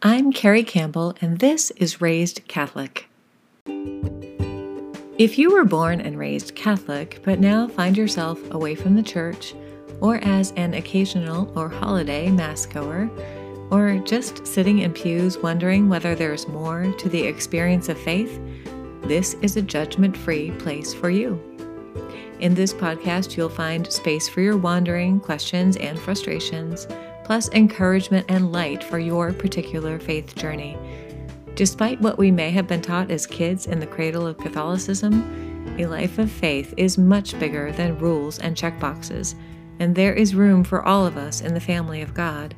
I'm Carrie Campbell, and this is Raised Catholic. If you were born and raised Catholic, but now find yourself away from the church, or as an occasional or holiday Mass goer, or just sitting in pews wondering whether there's more to the experience of faith, this is a judgment free place for you. In this podcast, you'll find space for your wandering, questions, and frustrations, plus encouragement and light for your particular faith journey. Despite what we may have been taught as kids in the cradle of Catholicism, a life of faith is much bigger than rules and checkboxes, and there is room for all of us in the family of God.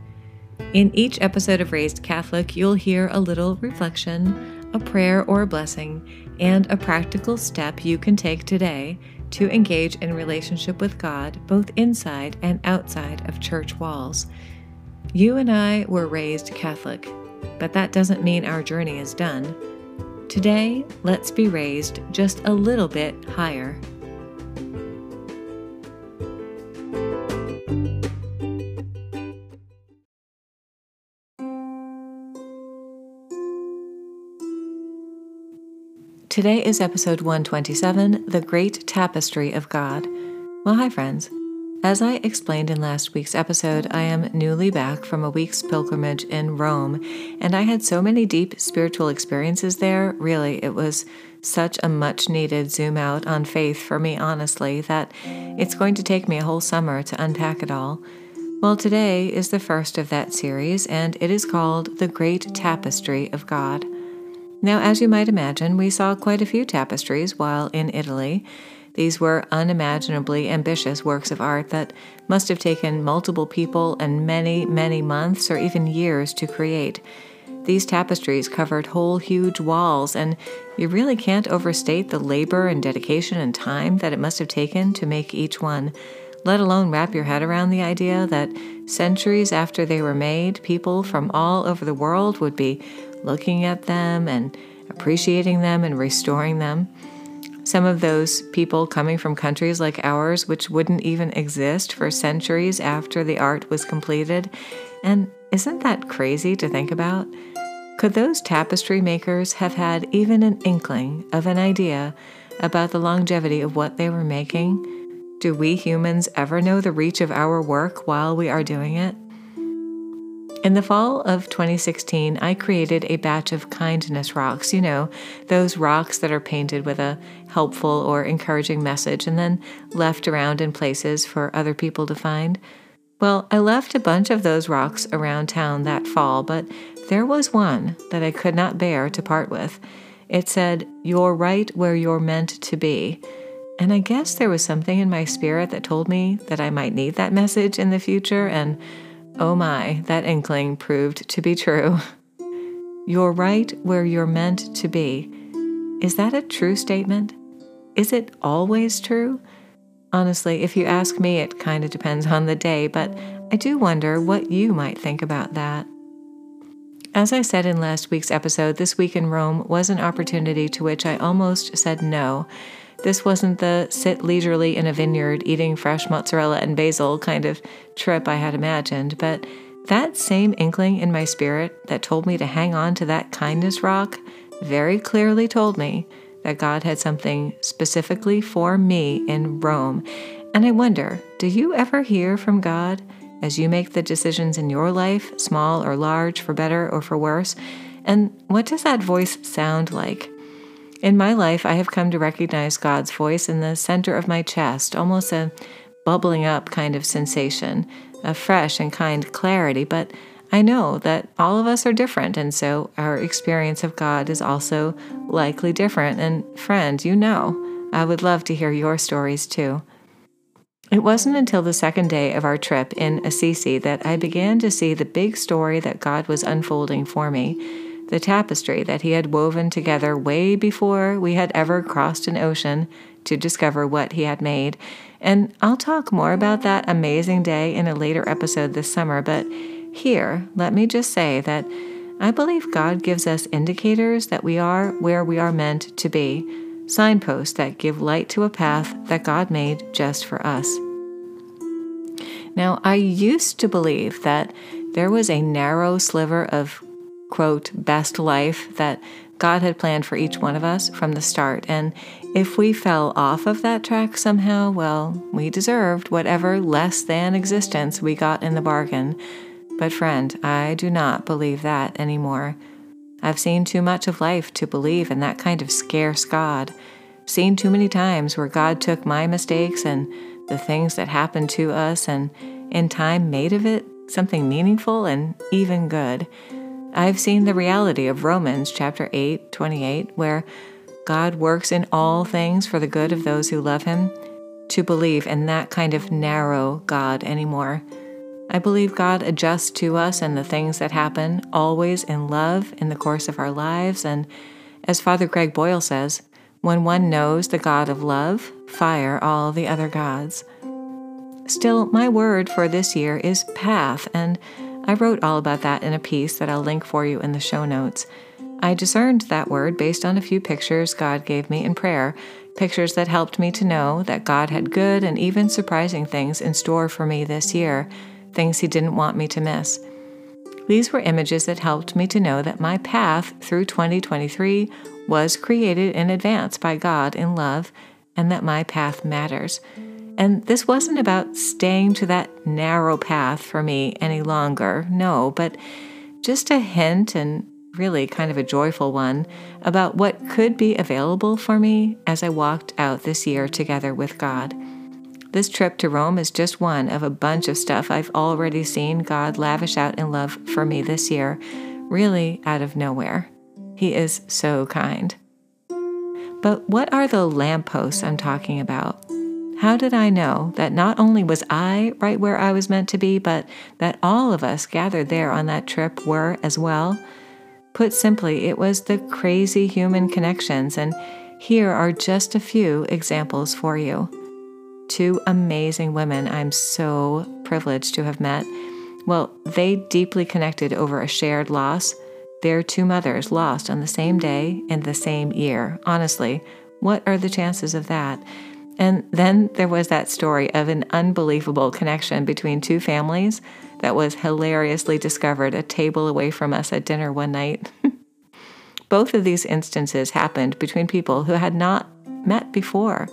In each episode of Raised Catholic, you'll hear a little reflection, a prayer or a blessing, and a practical step you can take today to engage in relationship with God both inside and outside of church walls. You and I were raised Catholic, but that doesn't mean our journey is done. Today, let's be raised just a little bit higher. Today is episode 127 The Great Tapestry of God. Well, hi, friends. As I explained in last week's episode, I am newly back from a week's pilgrimage in Rome, and I had so many deep spiritual experiences there. Really, it was such a much needed zoom out on faith for me, honestly, that it's going to take me a whole summer to unpack it all. Well, today is the first of that series, and it is called The Great Tapestry of God. Now, as you might imagine, we saw quite a few tapestries while in Italy. These were unimaginably ambitious works of art that must have taken multiple people and many, many months or even years to create. These tapestries covered whole huge walls, and you really can't overstate the labor and dedication and time that it must have taken to make each one, let alone wrap your head around the idea that centuries after they were made, people from all over the world would be looking at them and appreciating them and restoring them. Some of those people coming from countries like ours, which wouldn't even exist for centuries after the art was completed. And isn't that crazy to think about? Could those tapestry makers have had even an inkling of an idea about the longevity of what they were making? Do we humans ever know the reach of our work while we are doing it? In the fall of 2016, I created a batch of kindness rocks. You know, those rocks that are painted with a helpful or encouraging message and then left around in places for other people to find. Well, I left a bunch of those rocks around town that fall, but there was one that I could not bear to part with. It said, You're right where you're meant to be. And I guess there was something in my spirit that told me that I might need that message in the future, and Oh my, that inkling proved to be true. You're right where you're meant to be. Is that a true statement? Is it always true? Honestly, if you ask me, it kind of depends on the day, but I do wonder what you might think about that. As I said in last week's episode, this week in Rome was an opportunity to which I almost said no this wasn't the sit leisurely in a vineyard eating fresh mozzarella and basil kind of trip I had imagined, but that same inkling in my spirit that told me to hang on to that kindness rock very clearly told me that God had something specifically for me in Rome. And I wonder, do you ever hear from God as you make the decisions in your life, small or large, for better or for worse? And what does that voice sound like? In my life, I have come to recognize God's voice in the center of my chest, almost a bubbling up kind of sensation, a fresh and kind clarity. But I know that all of us are different, and so our experience of God is also likely different. And friend, you know, I would love to hear your stories too. It wasn't until the second day of our trip in Assisi that I began to see the big story that God was unfolding for me the tapestry that he had woven together way before we had ever crossed an ocean to discover what he had made. And I'll talk more about that amazing day in a later episode this summer, but here, let me just say that I believe God gives us indicators that we are where we are meant to be, signposts that give light to a path that God made just for us. Now, I used to believe that there was a narrow sliver of quote, best life that God had planned for each one of us from the start. And if we fell off of that track somehow, well, we deserved whatever less than existence we got in the bargain. But, friend, I do not believe that anymore. I've seen too much of life to believe in that kind of scarce God. Seen too many times where God took my mistakes and the things that happened to us and in time made of it something meaningful and even good. I've seen the reality of Romans chapter 8, 28, where God works in all things for the good of those who love him, to believe in that kind of narrow God anymore. I believe God adjusts to us and the things that happen, always in love in the course of our lives. And as Father Greg Boyle says, when one knows the God of love, fire all the other gods. Still, my word for this year is path, and I wrote all about that in a piece that I'll link for you in the show notes. I discerned that word based on a few pictures God gave me in prayer, pictures that helped me to know that God had good and even surprising things in store for me this year, things He didn't want me to miss. These were images that helped me to know that my path through 2023 was created in advance by God in love and that my path matters. And this wasn't about staying to that narrow path for me any longer, no, but just a hint and really kind of a joyful one about what could be available for me as I walked out this year together with God. This trip to Rome is just one of a bunch of stuff I've already seen God lavish out in love for me this year, really out of nowhere. He is so kind. But what are the lampposts I'm talking about? How did I know that not only was I right where I was meant to be, but that all of us gathered there on that trip were as well? Put simply, it was the crazy human connections, and here are just a few examples for you. Two amazing women I'm so privileged to have met. Well, they deeply connected over a shared loss. Their two mothers lost on the same day in the same year. Honestly, what are the chances of that? And then there was that story of an unbelievable connection between two families that was hilariously discovered a table away from us at dinner one night. Both of these instances happened between people who had not met before.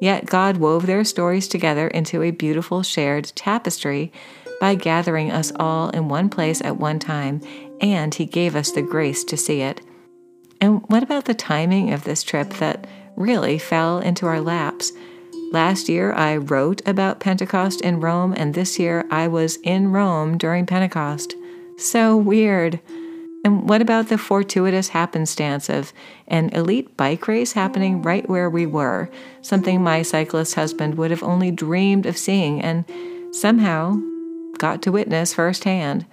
Yet God wove their stories together into a beautiful shared tapestry by gathering us all in one place at one time, and He gave us the grace to see it. And what about the timing of this trip that really fell into our laps? Last year, I wrote about Pentecost in Rome, and this year, I was in Rome during Pentecost. So weird. And what about the fortuitous happenstance of an elite bike race happening right where we were, something my cyclist husband would have only dreamed of seeing and somehow got to witness firsthand?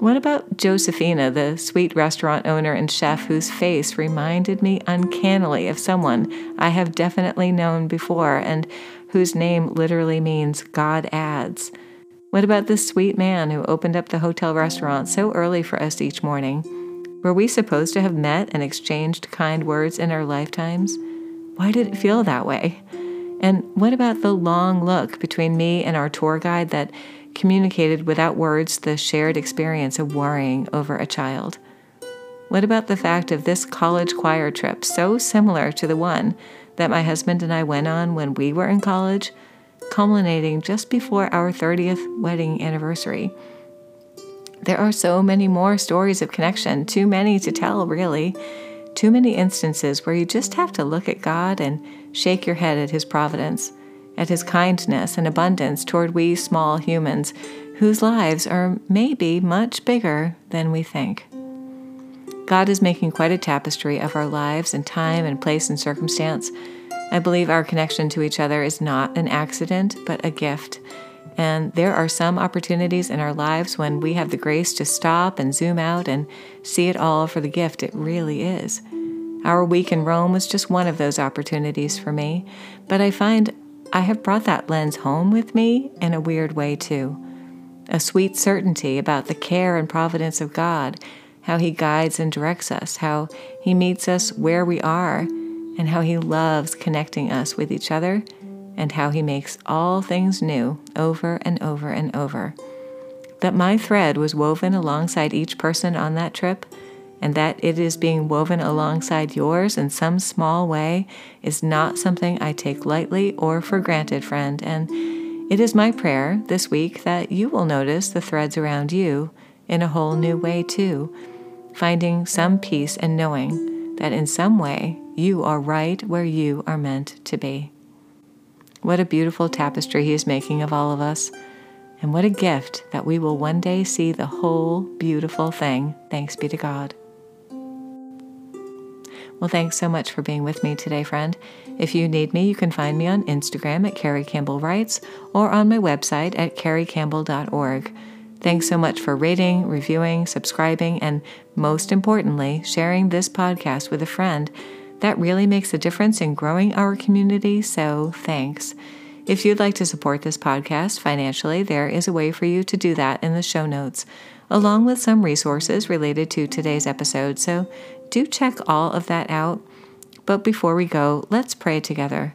What about Josephina, the sweet restaurant owner and chef whose face reminded me uncannily of someone I have definitely known before and whose name literally means God adds? What about this sweet man who opened up the hotel restaurant so early for us each morning? Were we supposed to have met and exchanged kind words in our lifetimes? Why did it feel that way? And what about the long look between me and our tour guide that communicated without words the shared experience of worrying over a child? What about the fact of this college choir trip, so similar to the one that my husband and I went on when we were in college, culminating just before our 30th wedding anniversary? There are so many more stories of connection, too many to tell, really. Too many instances where you just have to look at God and shake your head at His providence at his kindness and abundance toward we small humans whose lives are maybe much bigger than we think. God is making quite a tapestry of our lives in time and place and circumstance. I believe our connection to each other is not an accident, but a gift. And there are some opportunities in our lives when we have the grace to stop and zoom out and see it all for the gift it really is. Our week in Rome was just one of those opportunities for me, but I find I have brought that lens home with me in a weird way, too. A sweet certainty about the care and providence of God, how He guides and directs us, how He meets us where we are, and how He loves connecting us with each other, and how He makes all things new over and over and over. that my thread was woven alongside each person on that trip and that it is being woven alongside yours in some small way is not something I take lightly or for granted, friend. And it is my prayer this week that you will notice the threads around you in a whole new way, too, finding some peace and knowing that in some way you are right where you are meant to be. What a beautiful tapestry he is making of all of us. And what a gift that we will one day see the whole beautiful thing. Thanks be to God. Well, thanks so much for being with me today, friend. If you need me, you can find me on Instagram at Carrie Campbell Writes or on my website at carriecampbell.org. Thanks so much for rating, reviewing, subscribing, and most importantly, sharing this podcast with a friend. That really makes a difference in growing our community, so thanks. If you'd like to support this podcast financially, there is a way for you to do that in the show notes, along with some resources related to today's episode. So do check all of that out. But before we go, let's pray together.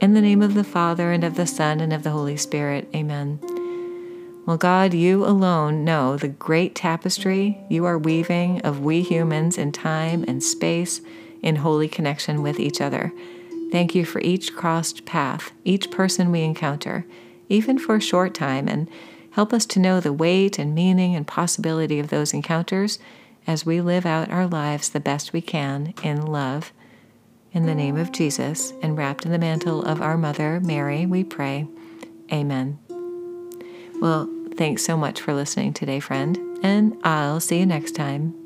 In the name of the Father, and of the Son, and of the Holy Spirit, amen. Well, God, you alone know the great tapestry you are weaving of we humans in time and space in holy connection with each other. Thank you for each crossed path, each person we encounter, even for a short time, and help us to know the weight and meaning and possibility of those encounters as we live out our lives the best we can in love. In the name of Jesus, and wrapped in the mantle of our Mother, Mary, we pray. Amen. Well, thanks so much for listening today, friend, and I'll see you next time.